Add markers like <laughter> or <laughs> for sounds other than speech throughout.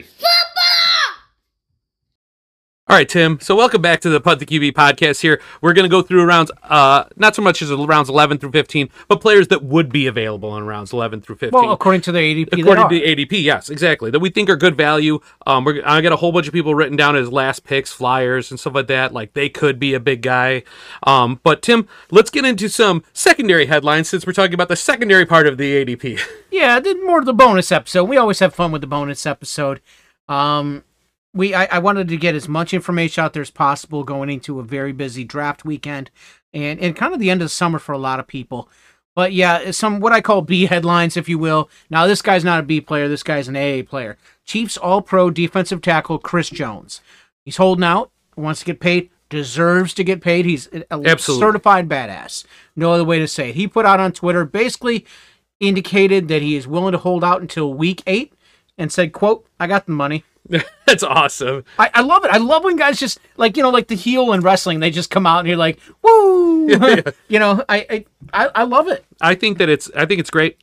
Fuck! All right, Tim. So welcome back to the Punt the QB podcast. Here we're going to go through rounds, uh, not so much as rounds eleven through fifteen, but players that would be available in rounds eleven through fifteen. Well, according to the ADP, according to ADP, yes, exactly. That we think are good value. Um, we're, I got a whole bunch of people written down as last picks, flyers, and stuff like that. Like they could be a big guy. Um, but Tim, let's get into some secondary headlines since we're talking about the secondary part of the ADP. <laughs> Yeah, more to the bonus episode. We always have fun with the bonus episode. Um, we I, I wanted to get as much information out there as possible going into a very busy draft weekend and and kind of the end of the summer for a lot of people. But yeah, some what I call B headlines, if you will. Now this guy's not a B player. This guy's an AA player. Chiefs All-Pro defensive tackle Chris Jones. He's holding out. Wants to get paid. Deserves to get paid. He's a Absolutely. certified badass. No other way to say it. He put out on Twitter basically indicated that he is willing to hold out until week eight and said, quote, I got the money. <laughs> That's awesome. I, I love it. I love when guys just like, you know, like the heel in wrestling, they just come out and you're like, woo. <laughs> you know, I, I I love it. I think that it's I think it's great.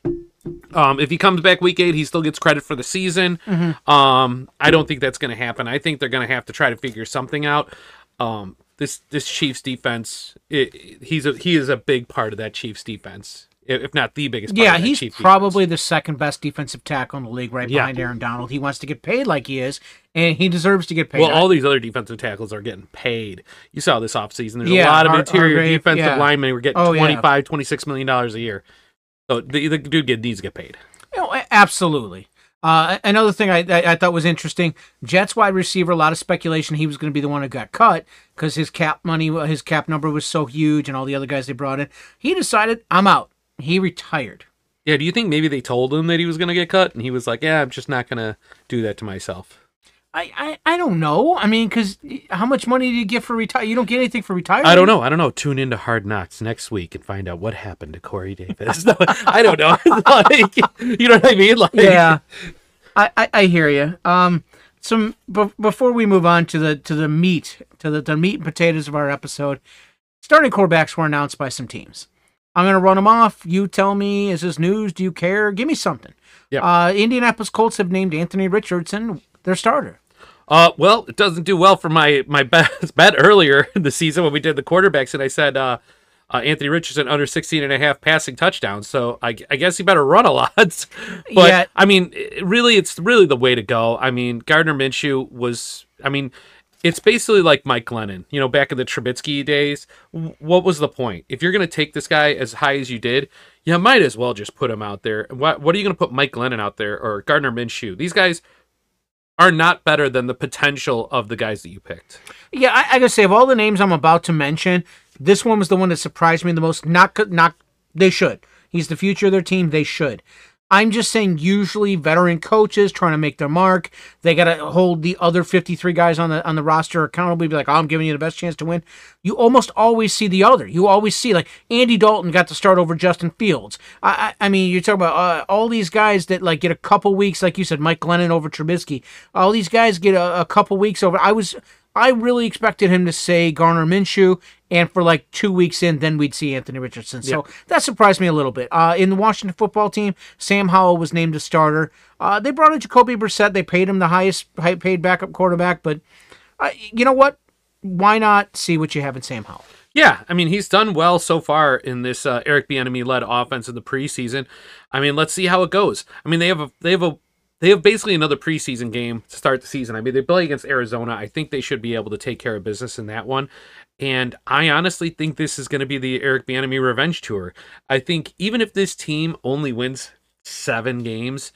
Um, if he comes back week eight, he still gets credit for the season. Um, I don't think that's going to happen. I think they're going to have to try to figure something out. Um, this this Chiefs defense, it, he's a he is a big part of that Chiefs defense, if not the biggest. Yeah, he's Chiefs defense. probably the second best defensive tackle in the league right Yeah. behind Aaron Donald. He wants to get paid like he is, and he deserves to get paid. Well, all these other defensive tackles are getting paid. You saw this offseason. There's Yeah, a lot of Har- interior Hargrave, defensive yeah. linemen who are getting Oh, yeah. 25, 26 million dollars a year. So the, the dude get, needs to get paid. Know, absolutely. Uh, another thing I, I, I thought was interesting: Jets wide receiver. A lot of speculation he was going to be the one who got cut because his cap money, his cap number was so huge, and all the other guys they brought in. He decided, I'm out. He retired. Yeah, do you think maybe they told him that he was going to get cut and he was like, "Yeah, I'm just not going to do that to myself." I, I, I don't know. I mean, because how much money do you get for retire? You don't get anything for retirement. I don't know. I don't know. Tune into Hard Knocks next week and find out what happened to Corey Davis. <laughs> I don't know. <laughs> like, you know what I mean? Like, Yeah, I, I, I hear you. Um, some b- before we move on to the to the meat to the, the meat and potatoes of our episode, starting quarterbacks were announced by some teams. I'm gonna run them off. You tell me, is this news? Do you care? Give me something. Yeah. Uh, Indianapolis Colts have named Anthony Richardson their starter. Uh, well, it doesn't do well for my my <laughs> bet, bet earlier in the season when we did the quarterbacks, and I said uh, uh, Anthony Richardson under 16 and a half passing touchdowns. So I, I guess he better run a lot. <laughs> but Yeah. I mean, it, really, it's really the way to go. I mean, Gardner Minshew was. I mean. It's basically like Mike Glennon, you know, back in the Trubisky days. What was the point? If you're going to take this guy as high as you did, you might as well just put him out there. What, what are you going to put Mike Glennon out there or Gardner Minshew? These guys are not better than the potential of the guys that you picked. Yeah, I, I gotta say, of all the names I'm about to mention, this one was the one that surprised me the most. Not, not they should. He's the future of their team. They should. I'm just saying, usually veteran coaches trying to make their mark, they gotta hold the other 53 guys on the on the roster accountable. Be like, oh, I'm giving you the best chance to win. You almost always see the other. You always see like Andy Dalton got to start over Justin Fields. I I, I mean, you're talking about uh, all these guys that like get a couple weeks, like you said, Mike Glennon over Trubisky. All these guys get a, a couple weeks over. I was I really expected him to say Gardner Minshew, and for like two weeks in, then we'd see Anthony Richardson. So that surprised me a little bit. Uh, in the Washington football team, Sam Howell was named a starter. Uh, they brought in Jacoby Brissett. They paid him the highest paid backup quarterback, but uh, you know what? Why not see what you have in Sam Howell? Yeah, I mean he's done well so far in this uh, Eric Bieniemy led offense in the preseason. I mean, let's see how it goes. I mean they have a they have a they have basically another preseason game to start the season. I mean they play against Arizona. I think they should be able to take care of business in that one. And I honestly think this is going to be the Eric Bieniemy revenge tour. I think even if this team only wins seven games,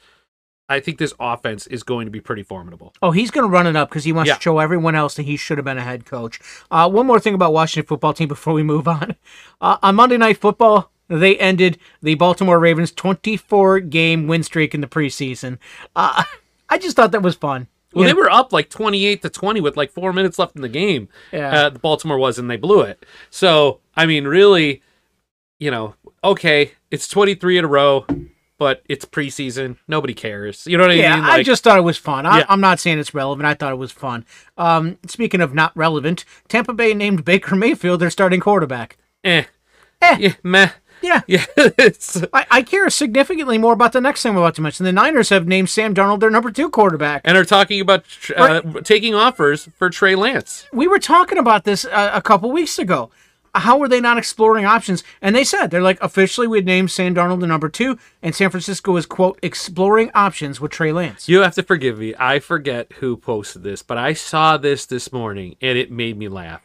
I think this offense is going to be pretty formidable. Oh, he's going to run it up because he wants Yeah. to show everyone else that he should have been a head coach. Uh, one more thing about Washington football team before we move on. Uh, on Monday Night Football, they ended the Baltimore Ravens 24 game win streak in the preseason. Uh, I just thought that was fun. Well, You they know- were up like 28 to 20 with like four minutes left in the game. Yeah. Uh, Baltimore was, and they blew it. So, I mean, really, you know, okay, it's 23 in a row, but it's preseason. Nobody cares. You know what I Yeah, mean? I just thought it was fun. I, Yeah. I'm not saying it's relevant. I thought it was fun. Um, speaking of not relevant, Tampa Bay named Baker Mayfield their starting quarterback. eh. Eh. Yeah, meh. Yeah. <laughs> Yeah, I, I care significantly more about the next thing we're about to mention. The Niners have named Sam Darnold their number two quarterback. and are talking about uh, taking offers for Trey Lance. we were talking about this uh, a couple weeks ago. How were they not exploring options? And they said they're like officially we'd named Sam Darnold the number two, and San Francisco is quote exploring options with Trey Lance. You have to forgive me. I forget who posted this, but I saw this this morning and it made me laugh.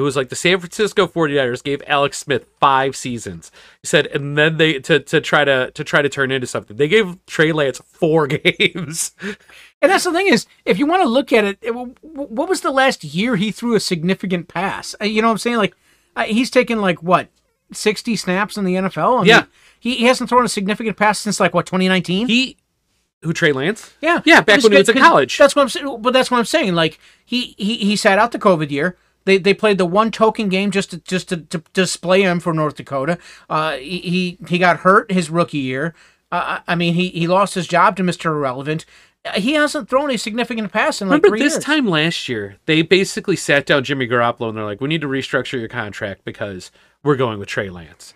It was like the San Francisco 49ers gave Alex Smith 5 seasons. He said and then they to, to try to to try to turn into something. They gave Trey Lance 4 <laughs> games. And that's the thing is, if you want to look at it, it what was the last year he threw a significant pass? Uh, You know what I'm saying? Like uh, he's taken like what sixty snaps in the NFL. I mean, Yeah. he, he hasn't thrown a significant pass since like what 2019. He who Trey Lance? Yeah, Yeah, back when he was in college. That's what I'm saying. But that's what I'm saying. Like he he, he sat out the COVID year. They, they played the one token game just to just to, to display him for North Dakota. Uh, he he- got hurt his rookie year. Uh, I mean, he, he lost his job to Mr. Irrelevant. Uh, He hasn't thrown a significant pass in like Remember three this years. time last year, they basically sat down Jimmy Garoppolo and they're like, "We need to restructure your contract because we're going with Trey Lance."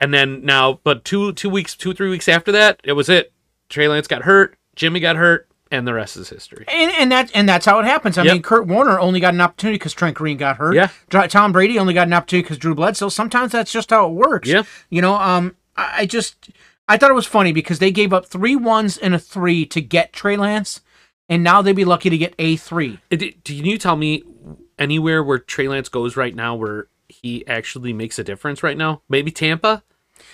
And then now, but two two weeks, two three weeks after that, it was it. Trey Lance got hurt, Jimmy got hurt, and the rest is history. And and that and that's how it happens. I Yep. mean, Kurt Warner only got an opportunity because Trent Green got hurt. Yeah. Tom Brady only got an opportunity because Drew Bledsoe. Sometimes that's just how it works. Yeah. You know, um, I, just I thought it was funny because they gave up three ones and a three to get Trey Lance, and now they'd be lucky to get a three. Do do you tell me anywhere where Trey Lance goes right now where he actually makes a difference right now? Maybe Tampa,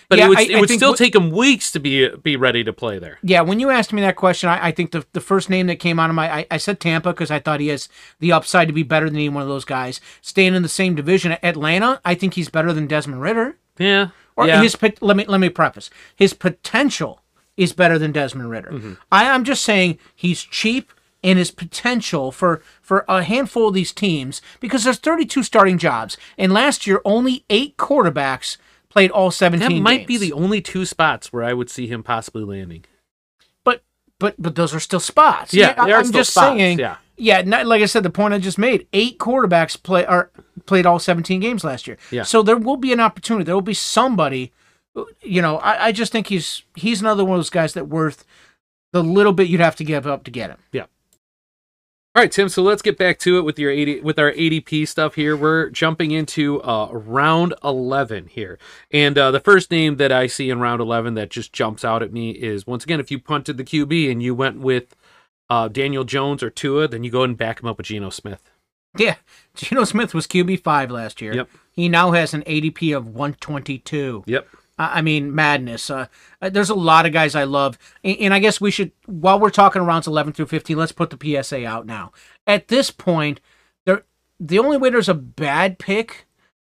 but Yeah, it would, I- it would still take him weeks to be be ready to play there. Yeah, when you asked me that question, I, I think the, the first name that came out of my I, I said Tampa because I thought he has the upside to be better than any one of those guys. Staying in the same division, Atlanta, I think he's better than Desmond Ridder. Yeah, Or yeah. his let me let me preface his potential is better than Desmond Ridder. Mm-hmm. I, I'm just saying he's cheap and his potential for for a handful of these teams because there's 32 starting jobs and last year only eight quarterbacks played all 17. that might be the only two spots where I would see him possibly landing. but but but those are still spots. Yeah, they are I'm still just spots, saying. yeah. Yeah, not, like I said, the point I just made: eight quarterbacks play are played all 17 games last year. Yeah. So there will be an opportunity. There will be somebody. You know, I, I just think he's he's another one of those guys that worth the little bit you'd have to give up to get him. All right, Tim. So let's get back to it with your 80 with our ADP stuff here. We're jumping into uh, round 11 here, and uh, the first name that I see in round 11 that just jumps out at me is once again if you punted the QB and you went with uh, Daniel Jones or Tua, then you go and back him up with Geno Smith. Yeah, Geno Smith was QB five last year. Yep. He now has an ADP of 122. Yep. I I mean, madness. Uh, uh, there's a lot of guys I love, and, and I guess we should, while we're talking rounds 11 through 15, let's put the PSA out now. At this point, there, the only way there's a bad pick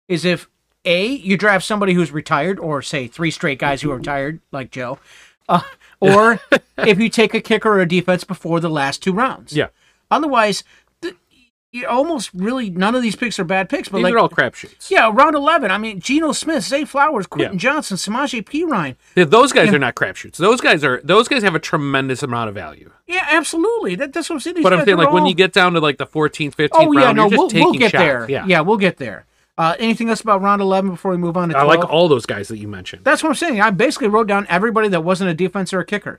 is if a you draft somebody who's retired, or say three straight guys who are retired, like Joe, uh, or if you take a kicker or a defense before the last two rounds. Yeah. Otherwise, almost really none of these picks are bad picks, but These like are all crapshoots. yeah, round eleven. I mean, Geno Smith, Zay Flowers, Quentin Yeah. Johnson, Samaje Perine. Yeah, those guys are not crapshoots. Those guys are those guys have a tremendous amount of value. Yeah, absolutely. That, that's what I'm saying. These But I'm saying like when you get down to like the 14th, 15th oh yeah, round, no, you're just we'll, we'll get shots. there. Yeah. yeah, we'll get there. Uh, anything else about round eleven before we move on to I like all those guys that you mentioned. That's what I'm saying. I basically wrote down everybody that wasn't a defense or a kicker.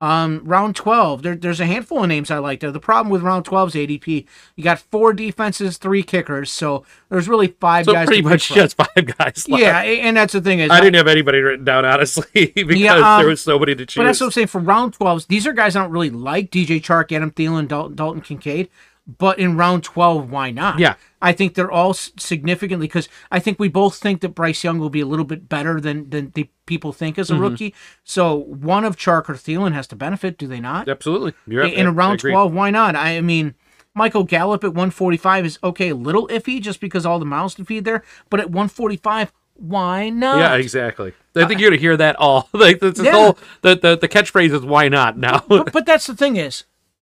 Um, round 12, there, there's a handful of names I like there. The problem with round 12's ADP, you got four defenses, three kickers, so there's really five So guys. pretty much just five guys left. Yeah, and that's the thing is, I didn't have anybody written down honestly <laughs> because Yeah, um, there was many to choose. But that's what I'm saying. For round 12s, these are guys I don't really like. DJ Chark, Adam Thielen, Dalton, Dalton Kincaid. But in round 12, why not? Yeah. I think they're all significantly because I think we both think that Bryce Young will be a little bit better than, than the people think as a Mm-hmm. rookie. So one of Chark or Thielen has to benefit, do they not? Absolutely. You're in I round 12, why not? I mean, Michael Gallup at 145 is okay, a little iffy just because all the mouths to feed there. But at 145, why not? Yeah, exactly. I think you're gonna hear that all. <laughs> Like this Yeah. whole the, the the catchphrase is why not now. but, but that's the thing is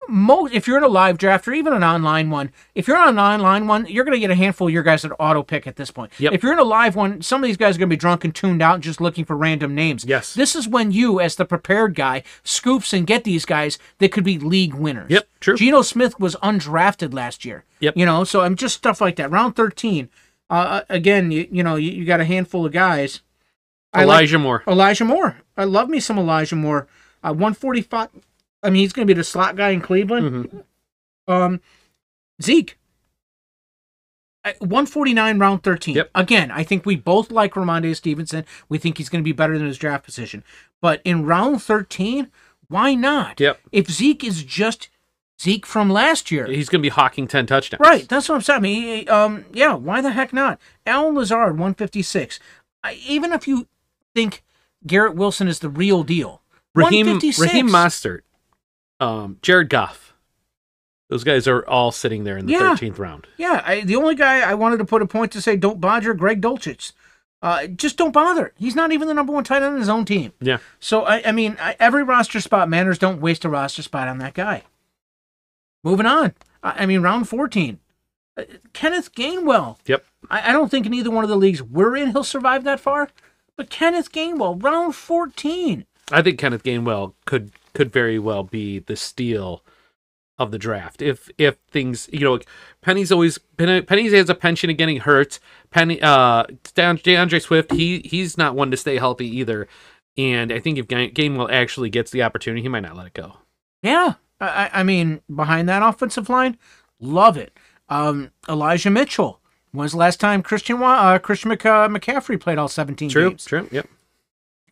most if you're in a live draft or even an online one if you're on an online one you're going to get a handful of your guys that auto pick at this point Yep. if you're in a live one some of these guys are going to be drunk and tuned out just looking for random names Yes. this is when you as the prepared guy scoops and get these guys that could be league winners Yep, true. Geno Smith was undrafted last year Yep. you know so I'm just stuff like that round 13 uh, again you, you know you, you got a handful of guys I like Elijah Moore. Elijah Moore. I love me some Elijah Moore. Uh, 145. I mean, he's going to be the slot guy in Cleveland. Mhm. Um, Zeke. Uh, 149 round 13. Yep. Again, I think we both like Rhamondre Stevenson. We think he's going to be better than his draft position. But in round 13, why not? Yep. If Zeke is just Zeke from last year. He's going to be hawking 10 touchdowns. Right, that's what I'm saying. I mean, um, yeah, why the heck not? Allen Lazard, 156. Even if you think Garrett Wilson is the real deal, Raheem, 156. Raheem Mostert, um, Jared Goff. Those guys are all sitting there in the Yeah. 13th round. Yeah, I, the only guy I wanted to put a point to say don't bother Greg Dulcich. Uh, just don't bother. He's not even the number one tight end on his own team. Yeah. So I, I mean, I, every roster spot matters. Don't waste a roster spot on that guy. Moving on. I, I mean, round fourteen. Uh, Kenneth Gainwell. Yep. I, I don't think in either one of the leagues we're in he'll survive that far. But Kenneth Gainwell, round fourteen. I think Kenneth Gainwell could could very well be the steal of the draft if if things you know Penny's always Penny, Penny's has a penchant of getting hurt. Penny uh Dan- D'Andre Swift he he's not one to stay healthy either, and I think if Gain- Gainwell actually gets the opportunity, he might not let it go. Yeah, I, I- I mean, behind that offensive line, love it. Um, Elijah Mitchell. When's the last time Christian uh, Christian uh, McCaffrey played all 17 True, games? True. True, yep.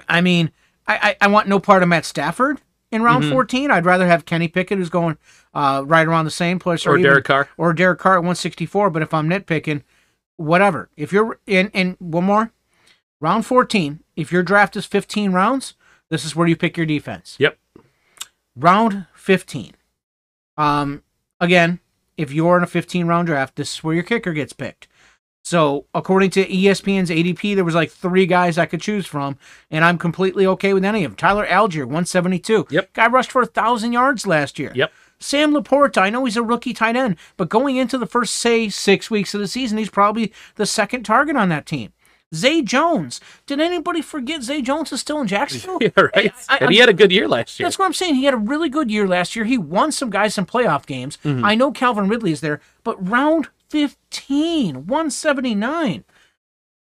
I mean, I, I, I want no part of Matt Stafford in round Mhm. 14. I'd rather have Kenny Pickett, who's going uh, right around the same place, Or even- Derek Carr. or Derek Carr at 164. But if I'm nitpicking, whatever. If you're in, and one more, round 14. If your draft is 15 rounds, this is where you pick your defense. Yep. Round 15. Um, again, if you're in a 15 round draft, this is where your kicker gets picked. So, according to ESPN's ADP, there was like three guys I could choose from, and I'm completely okay with any of them. Tyler Allgeier, 172. Yep. Guy rushed for a thousand yards last year. Yep. Sam LaPorta, I know he's a rookie tight end, but going into the first, say, six weeks of the season, he's probably the second target on that team. Zay Jones. Did anybody forget Zay Jones is still in Jacksonville? <laughs> Yeah, right. I- and he had a good year last year. That's what I'm saying. He had a really good year last year. He won some guys some playoff games. Mm-hmm. I know Calvin Ridley is there, but round 15, 179.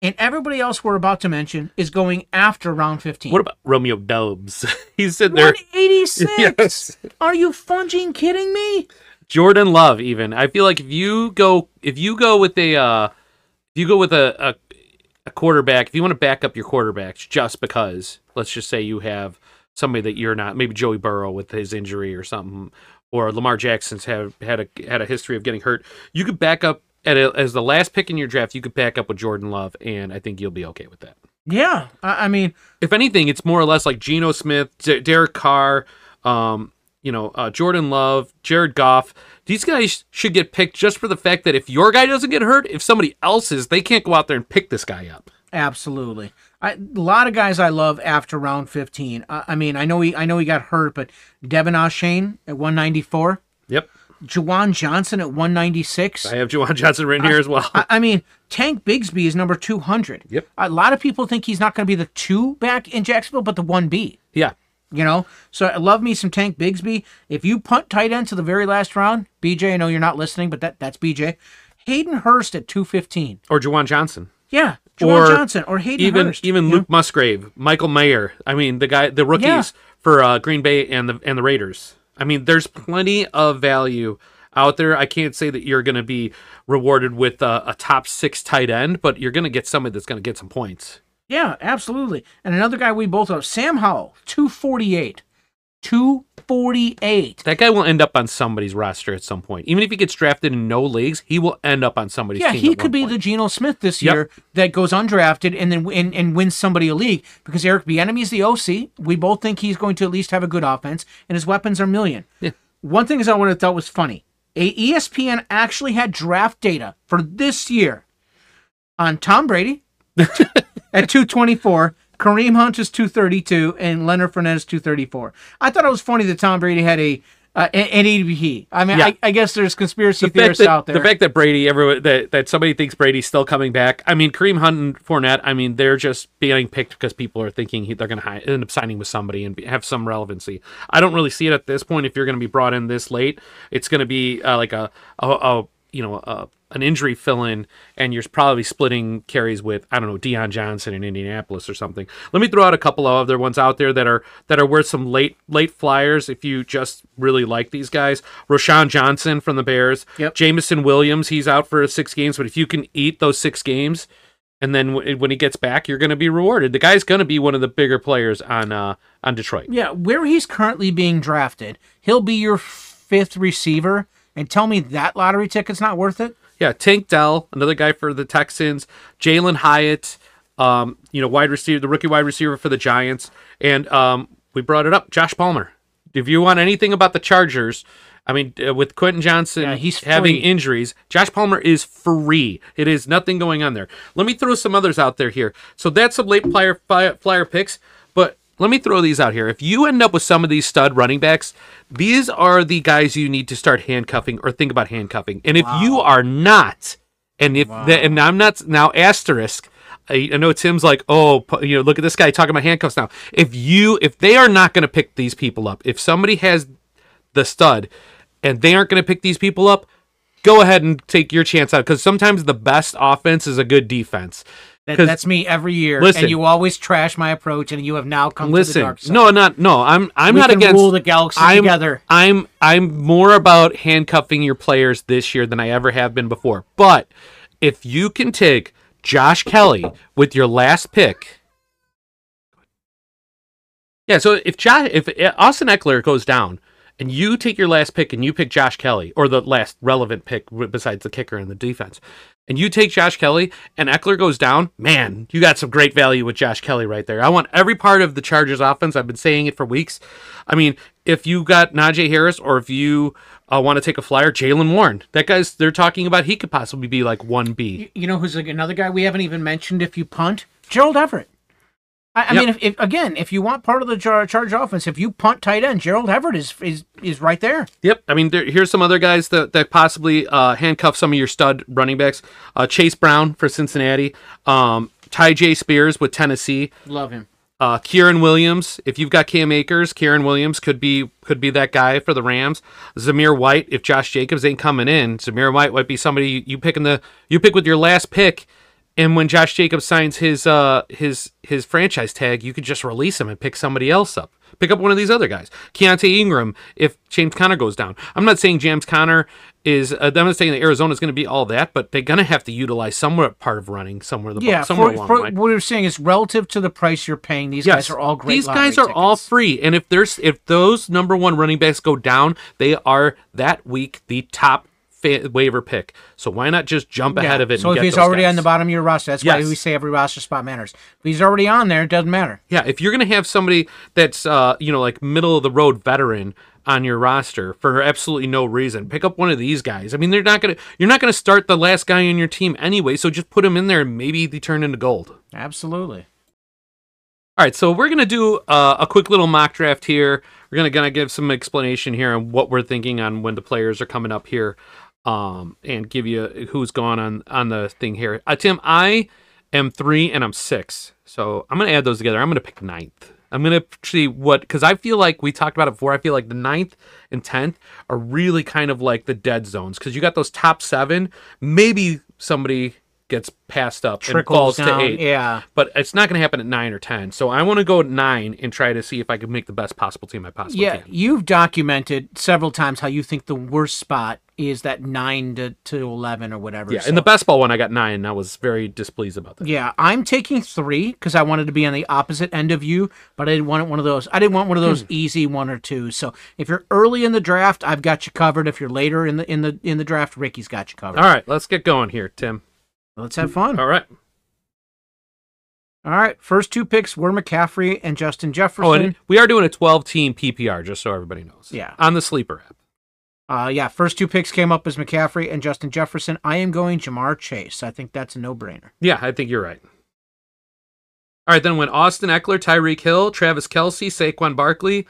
And everybody else we're about to mention is going after round 15. What about Romeo Doubs? <laughs> He's sitting there. 186. <laughs> Yes. Are you funging kidding me? Jordan Love, even. I feel like if you go if you go with a uh if you go with a, a a quarterback, if you want to back up your quarterbacks just because, let's just say you have somebody that you're not, maybe Joey Burrow with his injury or something, or Lamar Jackson's had had a had a history of getting hurt, you could back up at a, as the last pick in your draft, you could back up with Jordan Love, and I think you'll be okay with that. Yeah. I, I mean, If anything, it's more or less like Geno Smith, D- Derek Carr, um, you know, uh, Jordan Love, Jared Goff. These guys should get picked just for the fact that if your guy doesn't get hurt, if somebody else's, they can't go out there and pick this guy up. Absolutely. I, a lot of guys I love after round 15. I, I mean, I know he I know he got hurt, but De'Von Achane at 194. Yep. Juwan Johnson at 196. I have Juwan Johnson written here as well. I, I mean, Tank Bigsby is number 200. Yep. A lot of people think he's not going to be the two back in Jacksonville, but the 1B. yeah. You know? So I love me some Tank Bigsby. If you punt tight end to the very last round, BJ, I know you're not listening, but that that's BJ. Hayden Hurst at 215. Or Juwan Johnson. Yeah. Juwan Or Johnson or Hayden Even Hurst. even you know? Luke Musgrave, Michael Mayer. I mean, the guy, the rookies Yeah. for uh, Green Bay and the and the Raiders. I mean, there's plenty of value out there. I can't say that you're going to be rewarded with a, a top six tight end, but you're going to get somebody that's going to get some points. Yeah, absolutely. And another guy we both love, Sam Howell, 248. 248. That guy will end up on somebody's roster at some point. Even if he gets drafted in no leagues, he will end up on somebody's Yeah, team. he could be point. the Geno Smith this Yep. year that goes undrafted and then and, and wins somebody a league because Eric Bieniemy is the OC. We both think he's going to at least have a good offense, and his weapons are million. Yeah. One thing is I would have thought was funny. A ESPN actually had draft data for this year on Tom Brady <laughs> at 224. Kareem Hunt is 232 and Leonard Fournette is 234. I thought it was funny that Tom Brady had a uh, an ADP. I mean, Yeah. I, I guess there's conspiracy the theorists that, out there. the fact that Brady, everyone that, that somebody thinks Brady's still coming back. I mean, Kareem Hunt and Fournette. I mean, they're just being picked because people are thinking he, they're going to end up signing with somebody and be, have some relevancy. I don't really see it at this point. If you're going to be brought in this late, it's going to be uh, like a, a, a you know a an injury fill in, and you're probably splitting carries with I don't know Dion Johnson in Indianapolis or something. Let me throw out a couple of other ones out there that are that are worth some late late flyers if you just really like these guys. Roschon Johnson from the Bears, Yep. Jameson Williams, he's out for six games, but if you can eat those six games. And then w- when he gets back, you're going to be rewarded. The guy's going to be one of the bigger players on uh, on Detroit. Yeah, where he's currently being drafted, he'll be your fifth receiver. And tell me that lottery ticket's not worth it? Yeah, Tank Dell, another guy for the Texans. Jalin Hyatt, um, you know, wide receiver, the rookie wide receiver for the Giants, and um, we brought it up, Josh Palmer. If you want anything about the Chargers, I mean, uh, with Quentin Johnston Yeah, he's having free. injuries, Josh Palmer is free. It is nothing going on there. Let me throw some others out there here. So that's some late flyer flyer, picks, let me throw these out here. If you end up with some of these stud running backs, these are the guys you need to start handcuffing or think about handcuffing. And if you are not, and if the, and I'm not now asterisk. I, I know Tim's like, oh, you know, look at this guy talking about handcuffs now. If you, if they are not going to pick these people up, if somebody has the stud and they aren't going to pick these people up, go ahead and take your chance out because sometimes the best offense is a good defense. That, that's me every year. Listen. and you always trash my approach, and you have now come to the Listen, dark side. no, not no. I'm I'm we not can against rule the galaxy I'm, together. I'm I'm more about handcuffing your players this year than I ever have been before. But if you can take Josh Kelley with your last pick, yeah. So if Josh, if Austin Ekeler goes down, and you take your last pick and you pick Josh Kelley or the last relevant pick besides the kicker and the defense, and you take Josh Kelley and Ekeler goes down, man, you got some great value with Josh Kelley right there. I want every part of the Chargers offense. I've been saying it for weeks. I mean, if you got Najee Harris or if you uh, want to take a flyer, Jaylen Warren, that guy's they're talking about he could possibly be like one B. You know who's like another guy we haven't even mentioned if you punt? Gerald Everett. I, I Yep. mean, if, if again, if you want part of the char- charge offense, if you punt tight end, Gerald Everett is is, is right there. Yep. I mean, there, here's some other guys that, that possibly uh, handcuff some of your stud running backs. Uh, Chase Brown for Cincinnati. Um, Tyjae Spears with Tennessee. Love him. Uh, Kyren Williams. If you've got Cam Akers, Kyren Williams could be could be that guy for the Rams. Zamir White. If Josh Jacobs ain't coming in, Zamir White might be somebody you, you pick in the you pick with your last pick. And when Josh Jacobs signs his uh his his franchise tag, you could just release him and pick somebody else up. Pick up one of these other guys. Keaontay Ingram, if James Conner goes down. I'm not saying James Conner is. Uh, I'm not saying that Arizona is going to be all that, but they're going to have to utilize somewhere part of running somewhere the Yeah, somewhere for, along for what we're saying is relative to the price you're paying. These guys are all great. These guys are all tickets. free, and if there's if those number one running backs go down, they are that week the top fa- waiver pick. So why not just jump ahead of it? So if he's already guys? on the bottom of your roster, that's why we say every roster spot matters. If he's already on there, it doesn't matter. yeah, if you're gonna have somebody that's uh you know like middle of the road veteran on your roster for absolutely no reason, pick up one of these guys. I mean, they're not gonna you're not gonna start the last guy on your team anyway, so just put him in there and maybe they turn into gold. Absolutely. All right, so we're gonna do uh, a quick little mock draft here. We're gonna gonna give some explanation here on what we're thinking on when the players are coming up here, um, and give you who's gone on on the thing here. Uh, Tim, I am three and I'm six, so I'm gonna add those together. I'm gonna pick ninth. I'm gonna see what because I feel like we talked about it before. I feel like the ninth and tenth are really kind of like the dead zones because you got those top seven. Maybe somebody gets passed up and falls down. to eight Yeah. but it's not going to happen at nine or ten. So I want to go at nine and try to see if I can make the best possible team I possibly Yeah, can. you've documented several times how you think the worst spot is that nine to, to eleven or whatever. Yeah, so- in the best ball one, I got nine, and I was very displeased about that. Yeah, I'm taking three because I wanted to be on the opposite end of you, but I didn't want one of those. I didn't want one of Hmm. those easy one or two. So if you're early in the draft, I've got you covered. If you're later in the in the in the draft, Ricky's got you covered. All right, let's get going here, Tim. Let's have fun. All right. All right, first two picks were McCaffrey and Justin Jefferson. Oh, and we are doing a 12 team PPR, just so everybody knows. Yeah. On the sleeper app. Uh, yeah, first two picks came up as McCaffrey and Justin Jefferson. I am going Ja'Marr Chase. I think that's a no brainer. Yeah, I think you're right. All right, then went Austin Ekeler, Tyreek Hill, Travis Kelce, Saquon Barkley,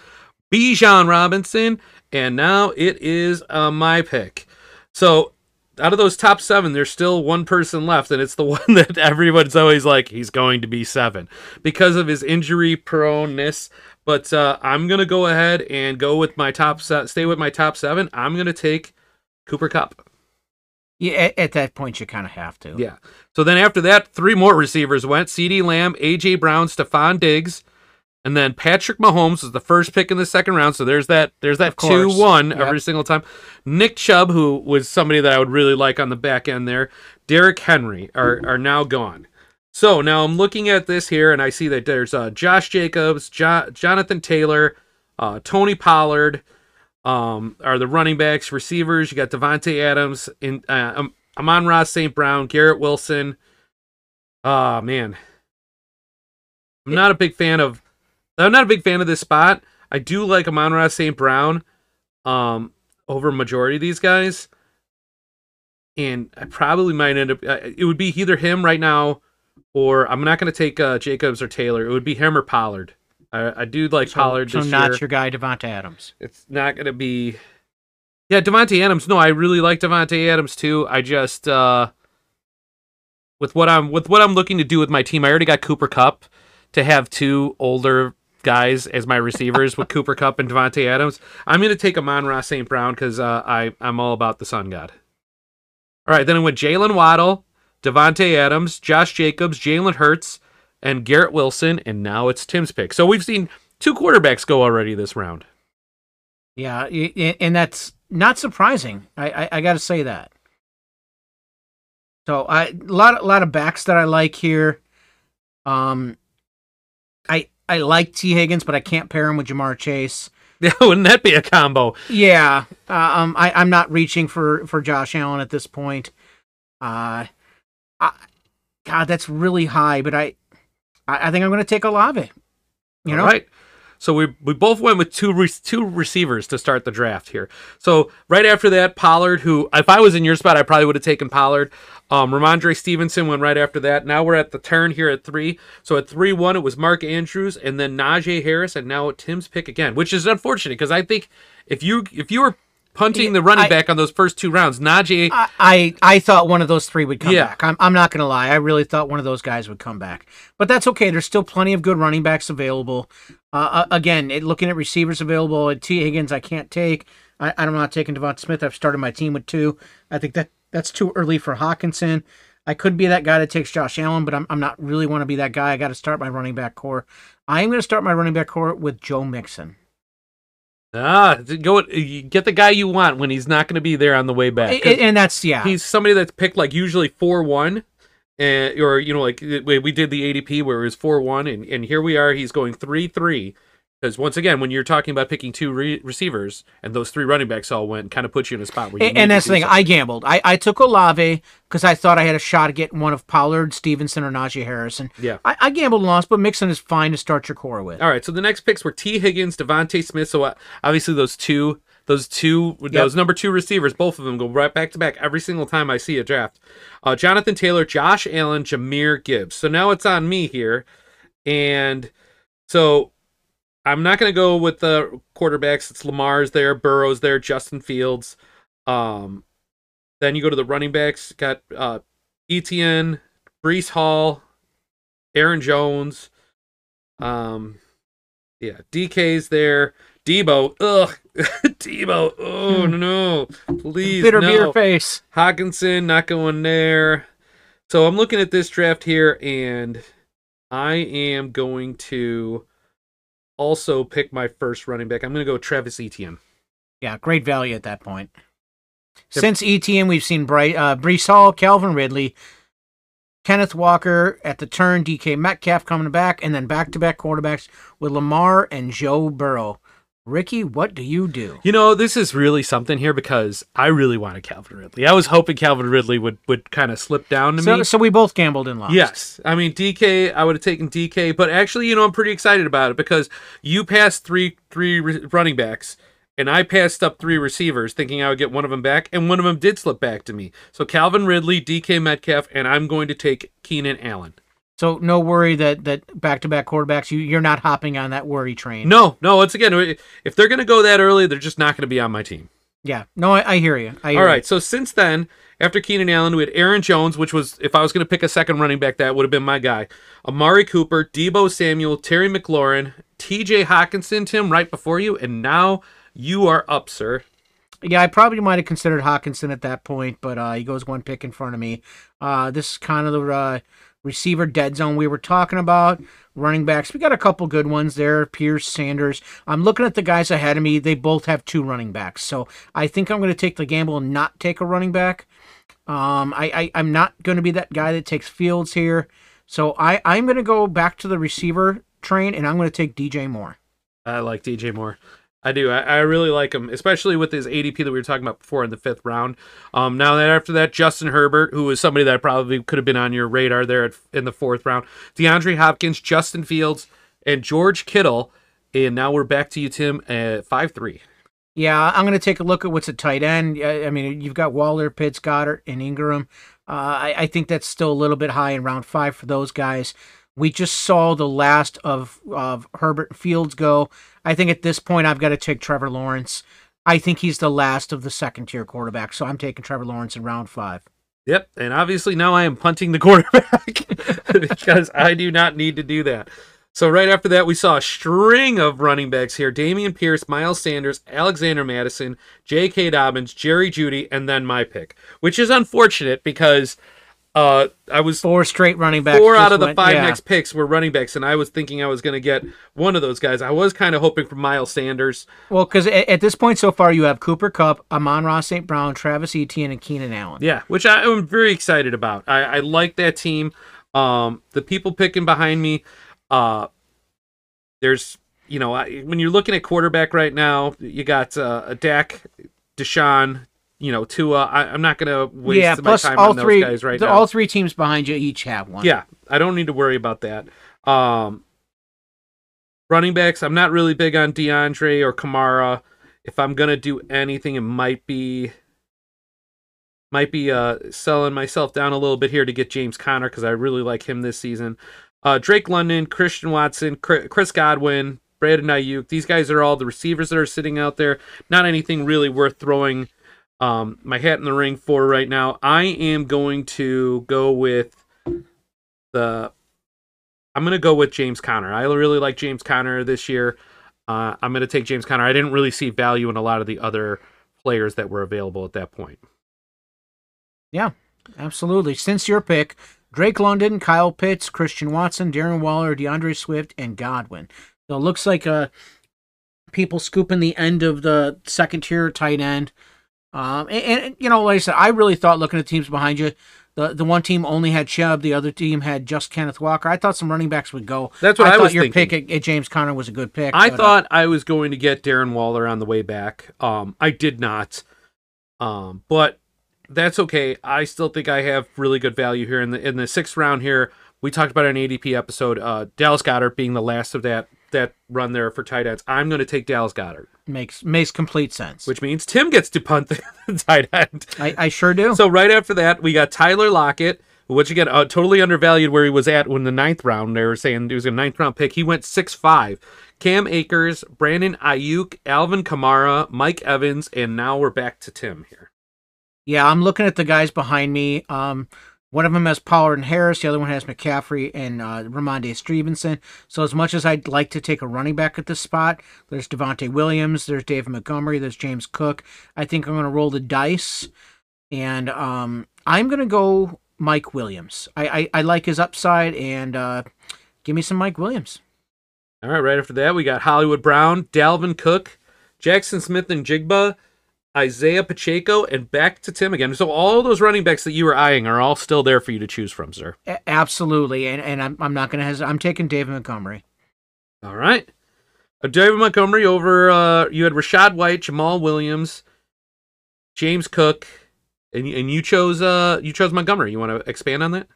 Bijan Robinson, and now it is uh, my pick. So out of those top seven, there's still one person left, and it's the <laughs> one that everyone's always like, he's going to be seven because of his injury proneness. But uh, I'm gonna go ahead and go with my top set, stay with my top seven. I'm gonna take Cooper Kupp. Yeah, at, at that point, you kind of have to. Yeah. So then after that, three more receivers went: CeeDee Lamb, A.J. Brown, Stefon Diggs, and then Patrick Mahomes was the first pick in the second round. So there's that. There's that two one Yep. every single time. Nick Chubb, who was somebody that I would really like on the back end there. Derrick Henry are are now gone. So now I'm looking at this here, and I see that there's uh, Josh Jacobs, jo- Jonathan Taylor, uh, Tony Pollard, um, are the running backs, receivers. You got Davante Adams, in uh, Amon-Ra St. Brown, Garrett Wilson. Ah man, I'm not a big fan of. I'm not a big fan of this spot. I do like Amon-Ra St. Brown, um, over majority of these guys, and I probably might end up. It would be either him right now, or I'm not going to take uh, Jacobs or Taylor. It would be him or Pollard. I, I do like So, Pollard so not year. your guy, Davante Adams. It's not going to be. Yeah, Davante Adams. No, I really like Davante Adams too. I just uh with what I'm with what I'm looking to do with my team. I already got Cooper Kupp to have two older guys as my receivers with Cooper Kupp and Davante Adams. I'm going to take Amon-Ra St. Brown because uh, I I'm all about the Sun God. All right, then I Jaylen Waddle, Davante Adams, Josh Jacobs, Jalen Hurts, and Garrett Wilson, and now it's Tim's pick. So we've seen two quarterbacks go already this round. Yeah, and that's not surprising. I I, I got to say that. So I a lot a lot of backs that I like here. Um, I I like Tee Higgins, but I can't pair him with Ja'Marr Chase. Yeah, <laughs> wouldn't that be a combo? Yeah, uh, um, I I'm not reaching for for Josh Allen at this point. Uh, I, God, that's really high, but I I, I think I'm going to take Olave. You know, All right. So we we both went with two re- two receivers to start the draft here. So right after that, Pollard, who if I was in your spot, I probably would have taken Pollard. Um, Rhamondre Stevenson went right after that. Now we're at the turn here at three. So at three one, it was Mark Andrews and then Najee Harris, and now Tim's pick again, which is unfortunate because I think if you if you were punting the running I- back on those first two rounds, Najee. I, I I thought one of those three would come Yeah. back. I'm I'm not gonna lie. I really thought one of those guys would come back. But that's okay. There's still plenty of good running backs available. Uh, uh, again, it, looking at receivers available, at Tee Higgins I can't take. I, I'm not taking Devonta Smith. I've started my team with two. I think that that's too early for Hockenson. I could be that guy that takes Josh Allen, but I'm I'm not really want to be that guy. I got to start my running back core. I am going to start my running back core with Joe Mixon. Ah, go get the guy you want when he's not going to be there on the way back. And, and that's yeah. he's somebody that's picked like usually four one, and or you know like we we did the ADP where it was four one, and and here we are. He's going three three. Because once again, when you're talking about picking two re- receivers and those three running backs all went, kind of puts you in a spot where you And, and that's the thing. something. I gambled. I, I took Olave because I thought I had a shot at getting one of Pollard, Stevenson, or Najee Harrison. Yeah. I, I gambled and lost, but Mixon is fine to start your core with. All right, so the next picks were Tee Higgins, DeVonta Smith. So uh, obviously those two, those two, those number two receivers, both of them go right back to back every single time I see a draft. Uh, Jonathan Taylor, Josh Allen, Jahmyr Gibbs. So now it's on me here, and so I'm not going to go with the quarterbacks. It's Lamar's there, Burrow's there, Justin Fields. Um, then you go to the running backs. Got uh, Etienne, Breece Hall, Aaron Jones. Um, yeah, DK's there. Deebo, ugh, <laughs> Deebo, oh no, please Bitter no. beer face. Hockenson not going there. So I'm looking at this draft here, and I am going to also pick my first running back. I'm going to go Travis Etienne. Yeah, great value at that point. Since Etienne, we've seen Bry- uh, Breece Hall, Calvin Ridley, Kenneth Walker at the turn, DK Metcalf coming back, and then back to back quarterbacks with Lamar and Joe Burrow. Ricky, what do you do? You know, this is really something here because I really wanted Calvin Ridley. I was hoping Calvin Ridley would would kind of slip down to So, me. so we both gambled and lost. Yes, I mean DK. I would have taken DK, but actually, you know, I'm pretty excited about it because you passed three three re- running backs, and I passed up three receivers, thinking I would get one of them back, and one of them did slip back to me. So Calvin Ridley, DK Metcalf, and I'm going to take Keenan Allen. So no worry that that back to back quarterbacks, you you're not hopping on that worry train. No, no. Once again, if they're going to go that early, they're just not going to be on my team. Yeah. No, I, I hear you. I hear All you. So since then, after Keenan Allen, we had Aaron Jones, which was if I was going to pick a second running back, that would have been my guy. Amari Cooper, Deebo Samuel, Terry McLaurin, T.J. Hockenson, Tim, right before you, and now you are up, sir. Yeah, I probably might have considered Hockenson at that point, but uh, he goes one pick in front of me. Uh, this is kind of the uh, receiver dead zone we were talking about. Running backs, we got a couple good ones there. Pierce, Sanders. I'm looking at the guys ahead of me. They both have two running backs, so I think I'm going to take the gamble and not take a running back. Um, I, I am not going to be that guy that takes Fields here, so I I'm going to go back to the receiver train and I'm going to take DJ Moore. I like DJ Moore. I do. I, I, really like him, especially with his ADP that we were talking about before in the fifth round. Um, now that after that, Justin Herbert, who is somebody that probably could have been on your radar there at, in the fourth round, DeAndre Hopkins, Justin Fields, and George Kittle. And now we're back to you, Tim, at five three. Yeah, I'm going to take a look at what's a tight end. I mean, you've got Waller, Pitts, Goedert, and Engram. Uh, I, I think that's still a little bit high in round five for those guys. We just saw the last of of Herbert Fields go. I think at this point I've got to take Trevor Lawrence. I think he's the last of the second tier quarterbacks, so I'm taking Trevor Lawrence in round five. Yep, and obviously now I am punting the <laughs> quarterback <laughs> because I do not need to do that. So right after that, we saw a string of running backs here: Dameon Pierce, Miles Sanders, Alexander Mattison, J.K. Dobbins, Jerry Jeudy, and then my pick, which is unfortunate because uh, I was four straight running backs. Four out of the went, five yeah. next picks were running backs, and I was thinking I was going to get one of those guys. I was kind of hoping for Miles Sanders. Well, because at, at, this point so far, you have Cooper Kupp, Amon Ross, St. Brown, Travis Etienne, and Keenan Allen. Yeah, which I am very excited about. I, I like that team. Um, the people picking behind me, uh, there's you know I, when you're looking at quarterback right now, you got uh, a Dak, Deshaun, you know, Tua. I, am not going to waste yeah, my time all on three, those guys right the, now. All three teams behind you each have one. Yeah, I don't need to worry about that. Um, running backs, I'm not really big on DeAndre or Kamara. If I'm going to do anything, it might be might be uh, selling myself down a little bit here to get James Conner because I really like him this season. Uh, Drake London, Christian Watson, Chris Godwin, Brandon Aiyuk. These guys are all the receivers that are sitting out there. Not anything really worth throwing um, my hat in the ring for right now. I am going to go with the. I'm going to go with James Conner. I really like James Conner this year. Uh, I'm going to take James Conner. I didn't really see value in a lot of the other players that were available at that point. Yeah, absolutely. Since your pick, Drake London, Kyle Pitts, Christian Watson, Darren Waller, D'Andre Swift, and Godwin. So it looks like uh, people scooping the end of the second tier tight end. Um, and, and, you know, like I said, I really thought looking at teams behind you, the the one team only had Chubb, the other team had just Kenneth Walker. I thought some running backs would go. That's what I, I thought your thinking. pick at, at, James Conner was a good pick. I but, uh, thought uh, I was going to get Darren Waller on the way back. Um, I did not. Um, but that's okay. I still think I have really good value here in the in the sixth round. Here we talked about an ADP episode. Uh, Dallas Goedert being the last of that that run there for tight ends. I'm going to take Dallas Goedert. Makes makes complete sense. Which means Tim gets to punt <laughs> the tight end. I, I sure do. So right after that, we got Tyler Lockett, which again uh, totally undervalued where he was at when the ninth round. They were saying he was a ninth round pick. He went six five. Cam Akers, Brandon Aiyuk, Alvin Kamara, Mike Evans, and now we're back to Tim here. Yeah, I'm looking at the guys behind me. Um, one of them has Pollard and Harris. The other one has McCaffrey and uh, Rhamondre Stevenson. So as much as I'd like to take a running back at this spot, there's Devontae Williams, there's David Montgomery, there's James Cook. I think I'm going to roll the dice, and um, I'm going to go Mike Williams. I, I, I, like his upside, and uh, give me some Mike Williams. All right, right after that, we got Hollywood Brown, Dalvin Cook, Jaxon Smith-Njigba, Isaiah Pacheco, and back to Tim again. So all those running backs that you were eyeing are all still there for you to choose from, sir. A- absolutely, and and I'm I'm not going to hesitate. I'm taking David Montgomery. All right, uh, David Montgomery over. Uh, you had Rachaad White, Jamaal Williams, James Cook, and and you chose uh you chose Montgomery. You want to expand on that?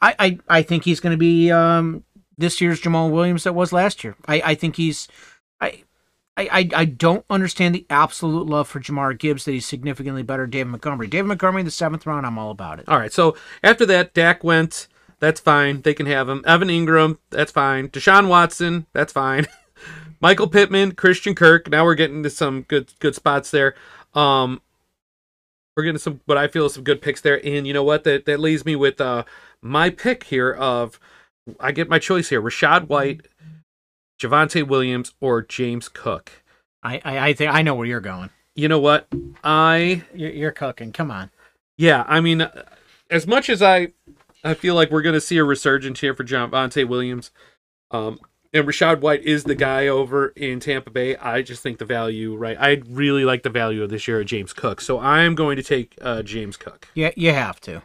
I I, I think he's going to be um this year's Jamaal Williams that was last year. I I think he's I I, I, I don't understand the absolute love for Jahmyr Gibbs that he's significantly better David Montgomery. David Montgomery in the seventh round, I'm all about it. All right. So after that, Dak went. That's fine. They can have him. Evan Engram, that's fine. Deshaun Watson, that's fine. <laughs> Michael Pittman, Christian Kirk. Now we're getting to some good good spots there. Um, we're getting some what I feel some good picks there. And you know what? That that leaves me with uh my pick here of I get my choice here: Rachaad White Javonte Williams or James Cook. I, I, I think I know where you're going. you know what? I You're, you're cooking. Come on. yeah, I mean, as much as I I feel like we're gonna see a resurgence here for Javonte Williams, um, and Rachaad White is the guy over in Tampa Bay. I just think the value, right? I really like the value of this year of James Cook, so I'm going to take uh, James Cook. Yeah, you have to.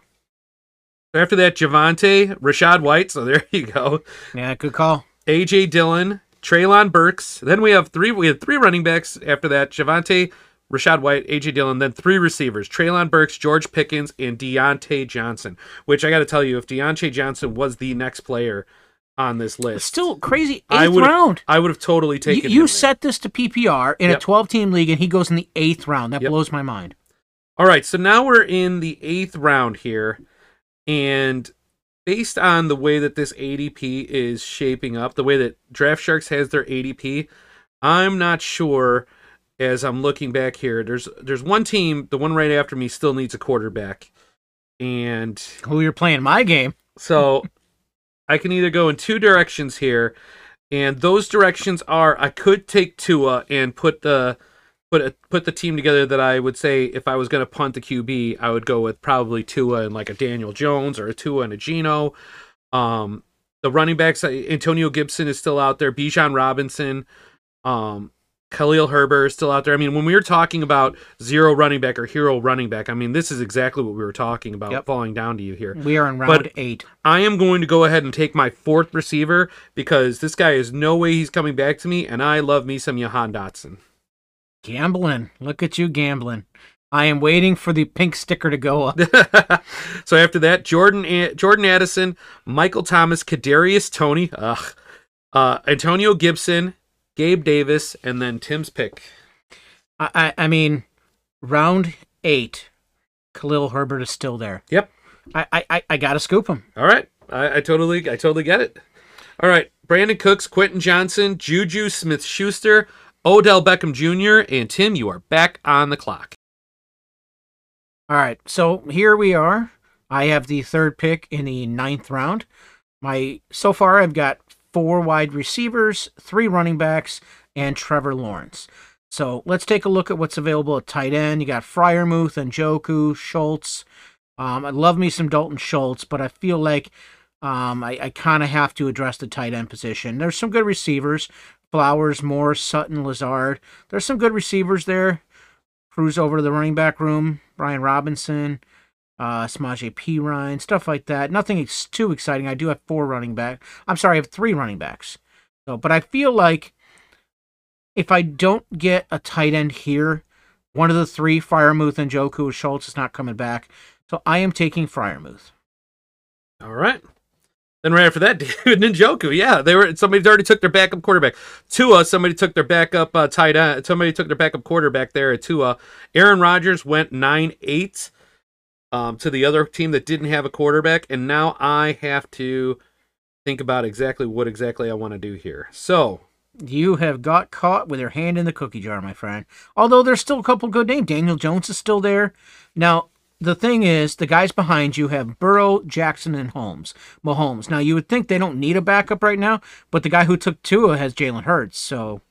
After that, Javonte, Rachaad White. So there you go. Yeah, good call. AJ Dillon, Treylon Burks. Then we have three. We have three running backs after that: Javonte, Rachaad White, AJ Dillon. Then three receivers: Treylon Burks, George Pickens, and Diontae Johnson. Which I got to tell you, if Diontae Johnson was the next player on this list, Still crazy. I Eighth would round. I would have totally taken. you him there. set this to PPR in Yep. a 12 team league, and he goes in the eighth round. That Yep. blows my mind. All right, so now we're in the eighth round here, and based on the way that this ADP is shaping up, the way that Draft Sharks has their ADP, I'm not sure. As I'm looking back here, there's there's one team, the one right after me, still needs a quarterback, and Who you're playing my game? so I can either go in two directions here, and those directions are I could take Tua and put the put a, put the team together that I would say if I was going to punt the QB, I would go with probably Tua and like a Daniel Jones or a Tua and a Geno. Um, the running backs, uh, Antonio Gibson is still out there, Bijan Robinson, um, Khalil Herbert is still out there. I mean, when we were talking about zero running back or hero running back, I mean, this is exactly what we were talking about Yep. falling down to you here. We are in round But- eight. I am going to go ahead and take my fourth receiver because this guy is no way he's coming back to me, and I love me some Jahan Dotson. Gambling. Look at you gambling. I am waiting for the pink sticker to go up. <laughs> so after that, Jordan A- Jordan Addison, Michael Thomas, Kadarius Toney, ugh, uh, Antonio Gibson, Gabe Davis, and then Tim's pick. I, I, I mean, round eight, Khalil Herbert is still there. Yep. I, I, I, I gotta scoop him. All right, I, I totally I totally get it. All right, Brandin Cooks, Quentin Johnston, Juju Smith Schuster, Odell Beckham Jr., and Tim, you are back on the clock. All right, so here we are. I have the third pick in the ninth round. My so far, I've got four wide receivers, three running backs, and Trevor Lawrence. So let's take a look at what's available at tight end. You got Freiermuth and Njoku, Schultz. Um, I love me some Dalton Schultz, but I feel like um, I, I kind of have to address the tight end position. There's some good receivers: Flowers, Moore, Sutton, Lazard. There's some good receivers there. Cruise over to the running back room. Brian Robinson, uh, Perine, stuff like that. Nothing ex- too exciting. I do have four running back. I'm sorry, I have three running backs. So, but I feel like if I don't get a tight end here, one of the three, Freiermuth and Njoku Schultz, is not coming back. So I am taking Freiermuth. All right. Then right after that, <laughs> David Njoku. Yeah, they were somebody already took their backup quarterback. Tua, somebody took their backup uh, tight end. Somebody took their backup quarterback there at Tua. Aaron Rodgers went nine eight um, to the other team that didn't have a quarterback, and now I have to think about exactly what exactly I want to do here. So You have got caught with your hand in the cookie jar, my friend. Although there's still a couple good names. Daniel Jones is still there. Now, the thing is, the guys behind you have Burrow, Jackson, and Holmes. Mahomes. Now, you would think they don't need a backup right now, but the guy who took Tua has Jalen Hurts. So,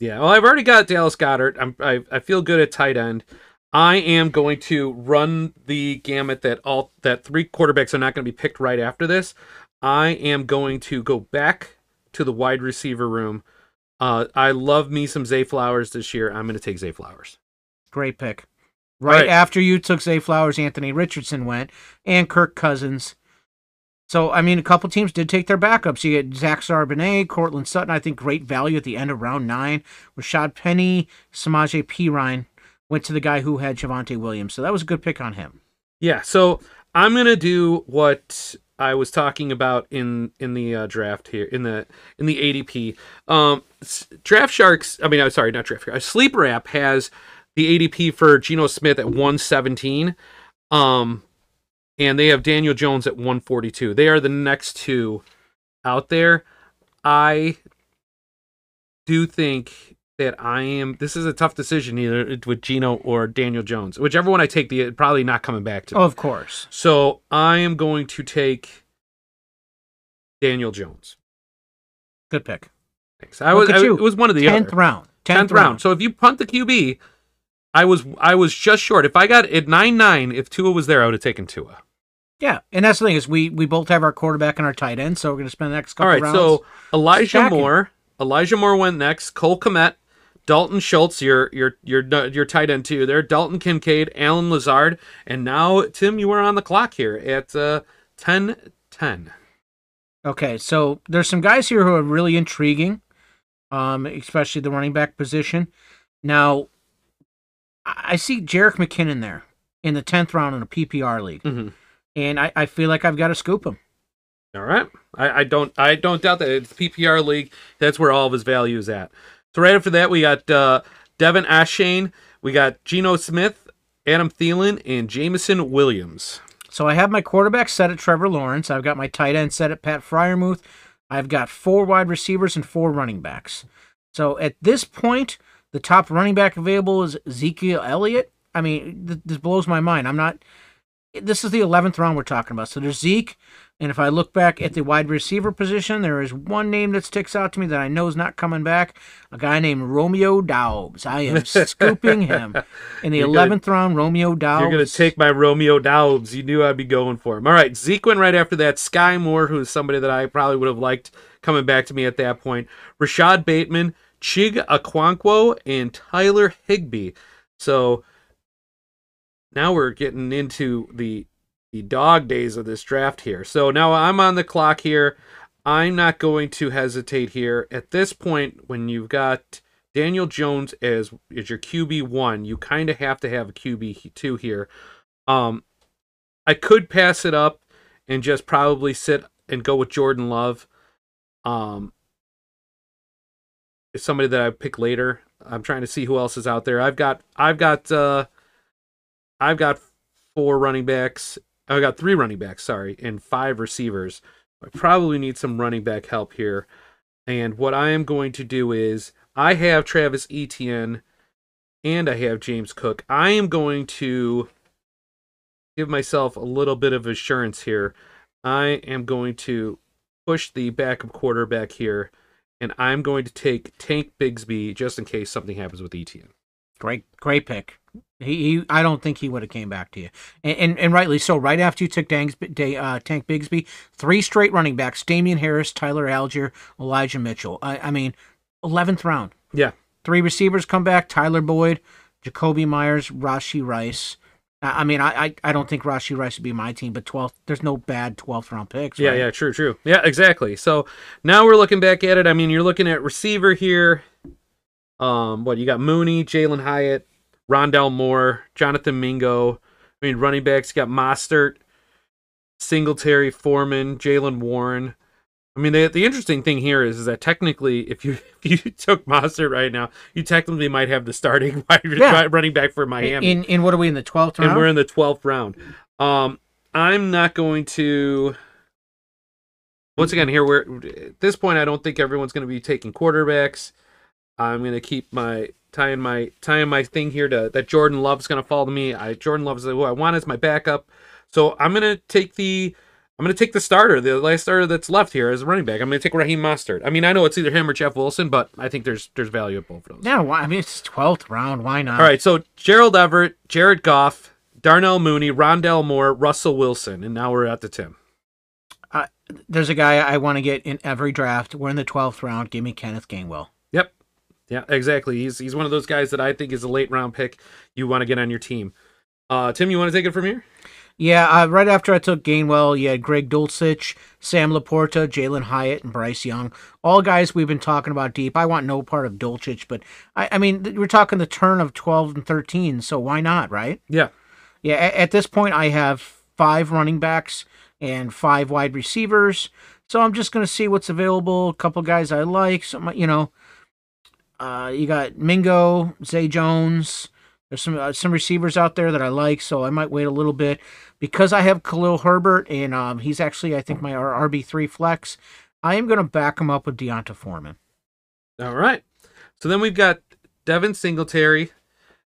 Yeah, well, I've already got Dallas Goedert. I'm, I I feel good at tight end. I am going to run the gamut that all that three quarterbacks are not going to be picked right after this. I am going to go back to the wide receiver room. Uh, I love me some Zay Flowers this year. I'm going to take Zay Flowers. great pick. Right, right. after you took Zay Flowers, Anthony Richardson went, and Kirk Cousins. So, I mean, a couple teams did take their backups. You get Zach Charbonnet, Courtland Sutton, I think great value at the end of round nine. Rashaad Penny, Samaje Perine went to the guy who had Javonte Williams. So that was a good pick on him. Yeah, so I'm going to do what I was talking about in in the uh, draft here in the in the ADP. Um, Draft Sharks. I mean, I'm sorry, not Draft Sharks. Sleeper app has the ADP for Geno Smith at 117. Um, and they have Daniel Jones at 142. They are the next two out there. I do think that I am. This is a tough decision either with Geno or Daniel Jones. Whichever one I take, the probably not coming back to. Of course. So I am going to take Daniel Jones. Good pick. Thanks. I Look was. I, it was one of the Tenth other. round. Tenth round. So if you punt the QB, I was I was just short. If I got at nine nine, if Tua was there, I would have taken Tua. Yeah, and that's the thing is we we both have our quarterback and our tight end, so we're going to spend the next couple All right, rounds. so Elijah. Moore, Elijah Moore went next. Cole Kmet, Dalton Schultz, your your your your tight end too. There, Dalton Kincaid, Allen Lazard, and now Tim, you are on the clock here at uh, 10-10. Okay, so there's some guys here who are really intriguing, um, especially the running back position. Now, I see Jerick McKinnon there in the tenth round in a PPR league, Mhm. and I, I feel like I've got to scoop him. All right, I, I don't I don't doubt that it's PPR league. That's where all of his value is at. So right after that, we got uh, De'Von Achane, we got Geno Smith, Adam Thielen, and Jameson Williams. So I have my quarterback set at Trevor Lawrence. I've got my tight end set at Pat Freiermuth. I've got four wide receivers and four running backs. So at this point, the top running back available is Ezekiel Elliott. I mean, th- this blows my mind. I'm not. This is the 11th round we're talking about. So there's Zeke. And if I look back at the wide receiver position, there is one name that sticks out to me that I know is not coming back. A guy named Romeo Doubs. I am <laughs> scooping him in the You're gonna- 11th round. Romeo Doubs. You're going to take my Romeo Doubs. You knew I'd be going for him. All right, Zeke went right after that. Skyy Moore, who's somebody that I probably would have liked coming back to me at that point. Rashod Bateman, Chig Okonkwo, and Tyler Higbee. So now we're getting into the the dog days of this draft here. So now I'm on the clock here. I'm not going to hesitate here. At this point, when you've got Daniel Jones as as your QB one, you kind of have to have a QB two here. Um, I could pass it up and just probably sit and go with Jordan Love. Um, is somebody that I pick later. I'm trying to see who else is out there. I've got I've got uh, I've got four running backs. I've got three running backs, sorry, and five receivers. I probably need some running back help here. And what I am going to do is I have Travis Etienne and I have James Cook. I am going to give myself a little bit of assurance here. I am going to push the backup quarterback here, and I'm going to take Tank Bigsby just in case something happens with Etienne. Great, great pick. He, he I don't think he would have came back to you, and, and and rightly so. Right after you took Dangs, Day, uh, Tank Bigsby, three straight running backs: Damien Harris, Tyler Allgeier, Elijah Mitchell. I, I mean, eleventh round. Yeah. Three receivers come back: Tyler Boyd, Jakobi Meyers, Rashee Rice. I I mean, I, I don't think Rashee Rice would be my team, but 12th, there's no bad 12th round picks. Yeah, right? yeah, true, true. Yeah, exactly. So now we're looking back at it. I mean, you're looking at receiver here. Um, what you got? Mooney, Jalin Hyatt, Rondale Moore, Jonathan Mingo. I mean, running backs you got Mostert, Singletary, Foreman, Jaylen Warren. I mean, the, the interesting thing here is, is that technically, if you <laughs> if you took Mostert right now, you technically might have the starting <laughs> wide Yeah. running back for Miami In in what are we in the 12th round? and we're in the 12th round. Um, I'm not going to. Once again, here we're at this point. I don't think everyone's going to be taking quarterbacks. I'm going to keep my tying my tying my thing here to that Jordan Love's going to fall to me. I Jordan Love's who I want as my backup. So I'm going to take the I'm going to take the starter, the last starter that's left here as a running back. I'm going to take Raheem Mostert. I mean, I know it's either him or Jeff Wilson, but I think there's there's value at both of those. yeah, why, I mean it's 12th round. Why not? All right, so Gerald Everett, Jared Goff, Darnell Mooney, Rondale Moore, Russell Wilson, and now we're at the Tim. There's a guy I want to get in every draft. We're in the 12th round. Give me Kenneth Gainwell. Yep. Yeah, exactly. He's he's one of those guys that I think is a late round pick you want to get on your team. Uh, Tim, you want to take it from here? Yeah, uh, right after I took Gainwell, you had Greg Dulcich, Sam LaPorta, Jalin Hyatt, and Bryce Young. All guys we've been talking about deep. I want no part of Dulcich, but I, I mean, we're talking the turn of 12 and 13, so why not, right? Yeah. Yeah, at, at this point, I have five running backs and five wide receivers. So I'm just going to see what's available. A couple guys I like. Some, you know, uh, you got Mingo, Zay Jones. There's some uh, some receivers out there that I like, so I might wait a little bit because I have Khalil Herbert and um, he's actually I think my RB three flex. I am going to back him up with D'Onta Foreman. All right. So then we've got Devin Singletary,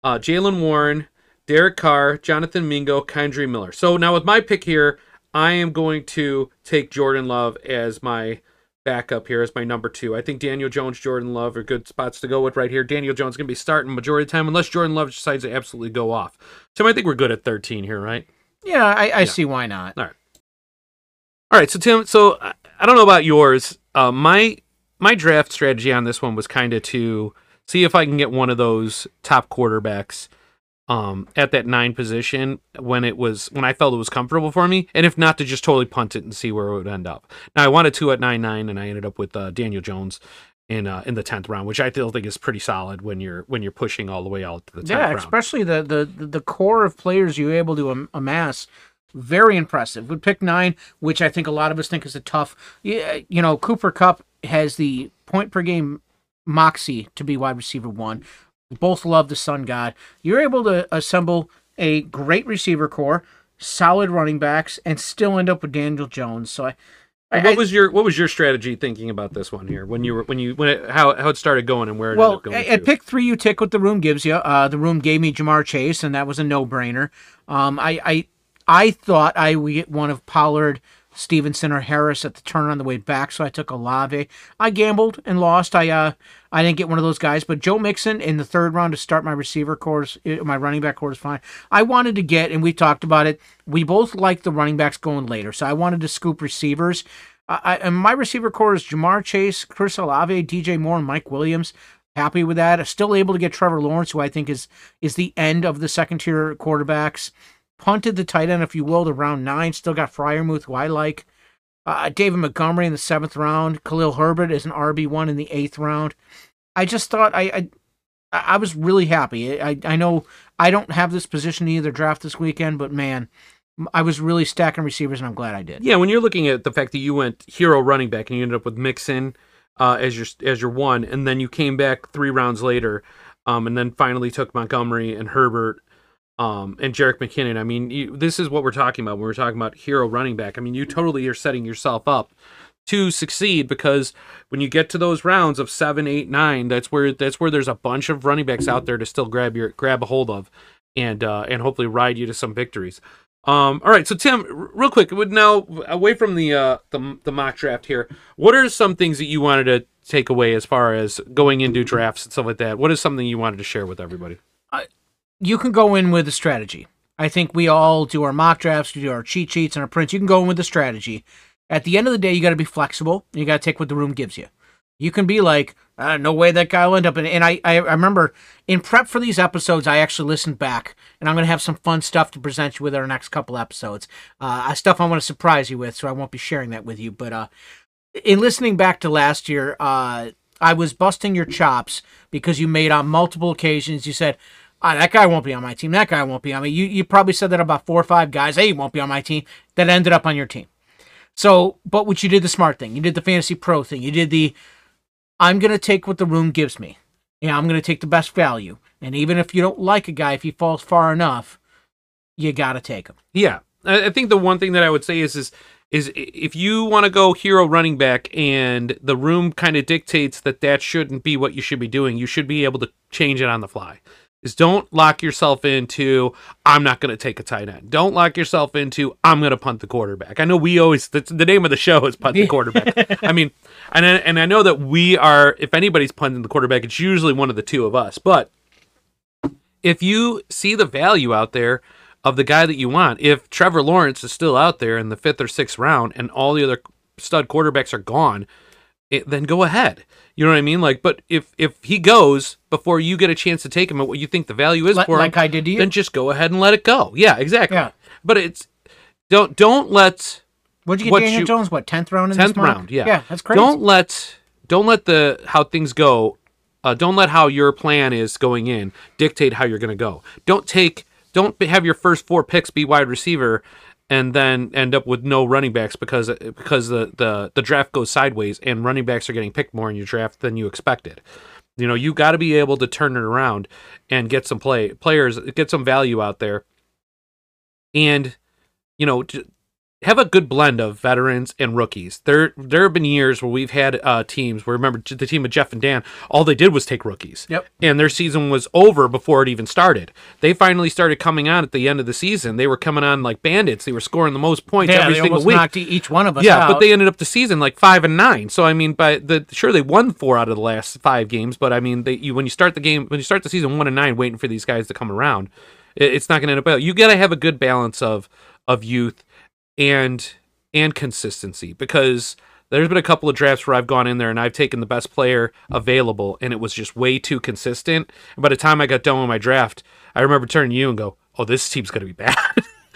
uh, Jaylen Warren, Derek Carr, Jonathan Mingo, Kendre Miller. So now with my pick here, I am going to take Jordan Love as my backup here as my number two. I think Daniel Jones, Jordan Love are good spots to go with right here. Daniel Jones is going to be starting majority of the time unless Jordan Love decides to absolutely go off. So I think we're good at 13 here, right? Yeah, I, I see why not. All right. All right, so Tim, so I, I don't know about yours. Uh, my my draft strategy on this one was kind of to see if I can get one of those top quarterbacks um, at that nine position when it was when I felt it was comfortable for me, and if not, to just totally punt it and see where it would end up. Now I wanted two at nine nine, and I ended up with uh, Daniel Jones in uh, in the tenth round, which I still think is pretty solid when you're when you're pushing all the way out to the tenth Yeah, round. especially the, the the core of players you're able to am- amass. Very impressive. With pick nine, which I think a lot of us think is a tough. You know, Cooper Kupp has the point per game moxie to be wide receiver one. Both love the Sun God. You're able to assemble a great receiver core, solid running backs, and still end up with Daniel Jones. So I, I, what was your what was your strategy thinking about this one here when you were when you when it, how how it started going and where it ended Well, up going? at, at pick three, you take what the room gives you. Uh, the room gave me Ja'Marr Chase, and that was a no-brainer. Um, I, I, I thought I would get one of Pollard, Stevenson, or Harris at the turn on the way back, so I took Olave. I gambled and lost. I, uh, I didn't get one of those guys, but Joe Mixon in the third round to start my receiver course, my running back course, fine. I wanted to get, and we talked about it. We both like the running backs going later, so I wanted to scoop receivers. I, and my receiver core is Ja'Marr Chase, Chris Olave, DJ Moore, and Mike Williams. Happy with that. Still able to get Trevor Lawrence, who I think is is the end of the second tier quarterbacks. Punted the tight end, if you will, to round nine. Still got Fryermuth, who I like. Uh, David Montgomery in the seventh round. Khalil Herbert is an RB one in the eighth round. I just thought I, I I was really happy. I I know I don't have this position either draft this weekend, but man, I was really stacking receivers, and I'm glad I did. Yeah, when you're looking at the fact that you went hero running back and you ended up with Mixon uh, as your as your one, and then you came back three rounds later, um, and then finally took Montgomery and Herbert um, and Jarek McKinnon. I mean, you, this is what we're talking about when we're talking about hero running back. I mean, you totally are setting yourself up to succeed because when you get to those rounds of seven, eight, nine, that's where that's where there's a bunch of running backs out there to still grab your grab a hold of, and uh, and hopefully ride you to some victories. Um, all right, so Tim, real quick, now away from the uh, the the mock draft here, what are some things that you wanted to take away as far as going into drafts and stuff like that? What is something you wanted to share with everybody? You can go in with a strategy. I think we all do our mock drafts, we do our cheat sheets and our prints. You can go in with a strategy. At the end of the day, you got to be flexible. You got to take what the room gives you. You can be like, uh, no way that guy will end up. And, and I, I remember in prep for these episodes, I actually listened back, and I'm going to have some fun stuff to present you with our next couple episodes. Uh, stuff I want to surprise you with, so I won't be sharing that with you. But uh, in listening back to last year, uh, I was busting your chops because you made on multiple occasions. You said, ah, that guy won't be on my team. That guy won't be on me. You, you probably said that about four or five guys. Hey, he won't be on my team. That ended up on your team. So, but what you did the smart thing. You did the fantasy pro thing. You did the, I'm going to take what the room gives me. Yeah, I'm going to take the best value. And even if you don't like a guy, if he falls far enough, you got to take him. Yeah, I, think the one thing that I would say is is is if you want to go hero running back and the room kind of dictates that that shouldn't be what you should be doing, you should be able to change it on the fly. Is don't lock yourself into I'm not going to take a tight end. Don't lock yourself into I'm going to punt the quarterback. I know we always the, the name of the show is punt the quarterback. <laughs> I mean, and I, and I know that we are if anybody's punting the quarterback, it's usually one of the two of us. But if you see the value out there of the guy that you want. If Trevor Lawrence is still out there in the fifth or sixth round and all the other stud quarterbacks are gone, it, then go ahead. You know what I mean? Like, but if if he goes before you get a chance to take him at what you think the value is Like- for him, I did to you? then just go ahead and let it go. Yeah, exactly. Yeah. But it's don't don't let What'd you get, What Daniel you- Jones? What tenth round in tenth round. Yeah, yeah, that's crazy. Don't let don't let the how things go. Uh, don't let how your plan is going in dictate how you're going to go. Don't take don't have your first four picks be wide receiver and then end up with no running backs because because the the the draft goes sideways and running backs are getting picked more in your draft than you expected. You know, you got to be able to turn it around and get some play players get some value out there. And you know, have a good blend of veterans and rookies. There there have been years where we've had uh, teams where remember the team of Jeff and Dan, all they did was take rookies. Yep. And their season was over before it even started. They finally started coming on at the end of the season. They were coming on like bandits. They were scoring the most points Yeah, every they single week. knocked each one of us Yeah, out. but they ended up the season like five and nine. So I mean, by the sure they won four out of the last five games, but I mean, they you, when you start the game, when you start the season one and nine, waiting for these guys to come around, it, it's not going to end up. well. You got to have a good balance of of youth and and consistency because there's been a couple of drafts where I've gone in there and I've taken the best player available and it was just way too consistent. And by the time I got done with my draft, I remember turning to you and go, "Oh, this team's going to be bad."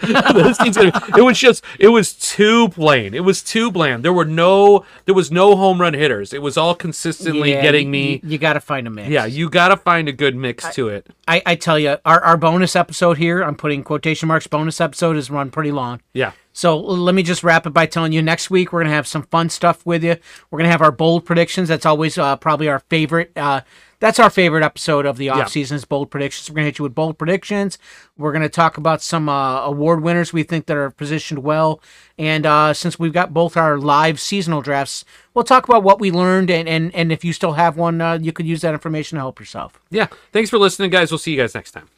<laughs> this team's gonna, it was just it was too plain. It was too bland. There were no there was no home run hitters. It was all consistently Yeah, getting you- me. You, got to find a mix. yeah, you got to find a good mix to it. I, I tell you, our, our bonus episode here, I'm putting quotation marks, bonus episode is run pretty long. Yeah. So let me just wrap it by telling you next week we're going to have some fun stuff with you. We're going to have our bold predictions. That's always uh, probably our favorite. Uh, that's our favorite episode of the off season is bold predictions. We're going to hit you with bold predictions. We're going to talk about some uh, award winners we think that are positioned well. And uh, since we've got both our live seasonal drafts, we'll talk about what we learned. And, and, and if you still have one, uh, you could use that information to help yourself. Yeah. Thanks for listening, guys. We'll see you guys next time.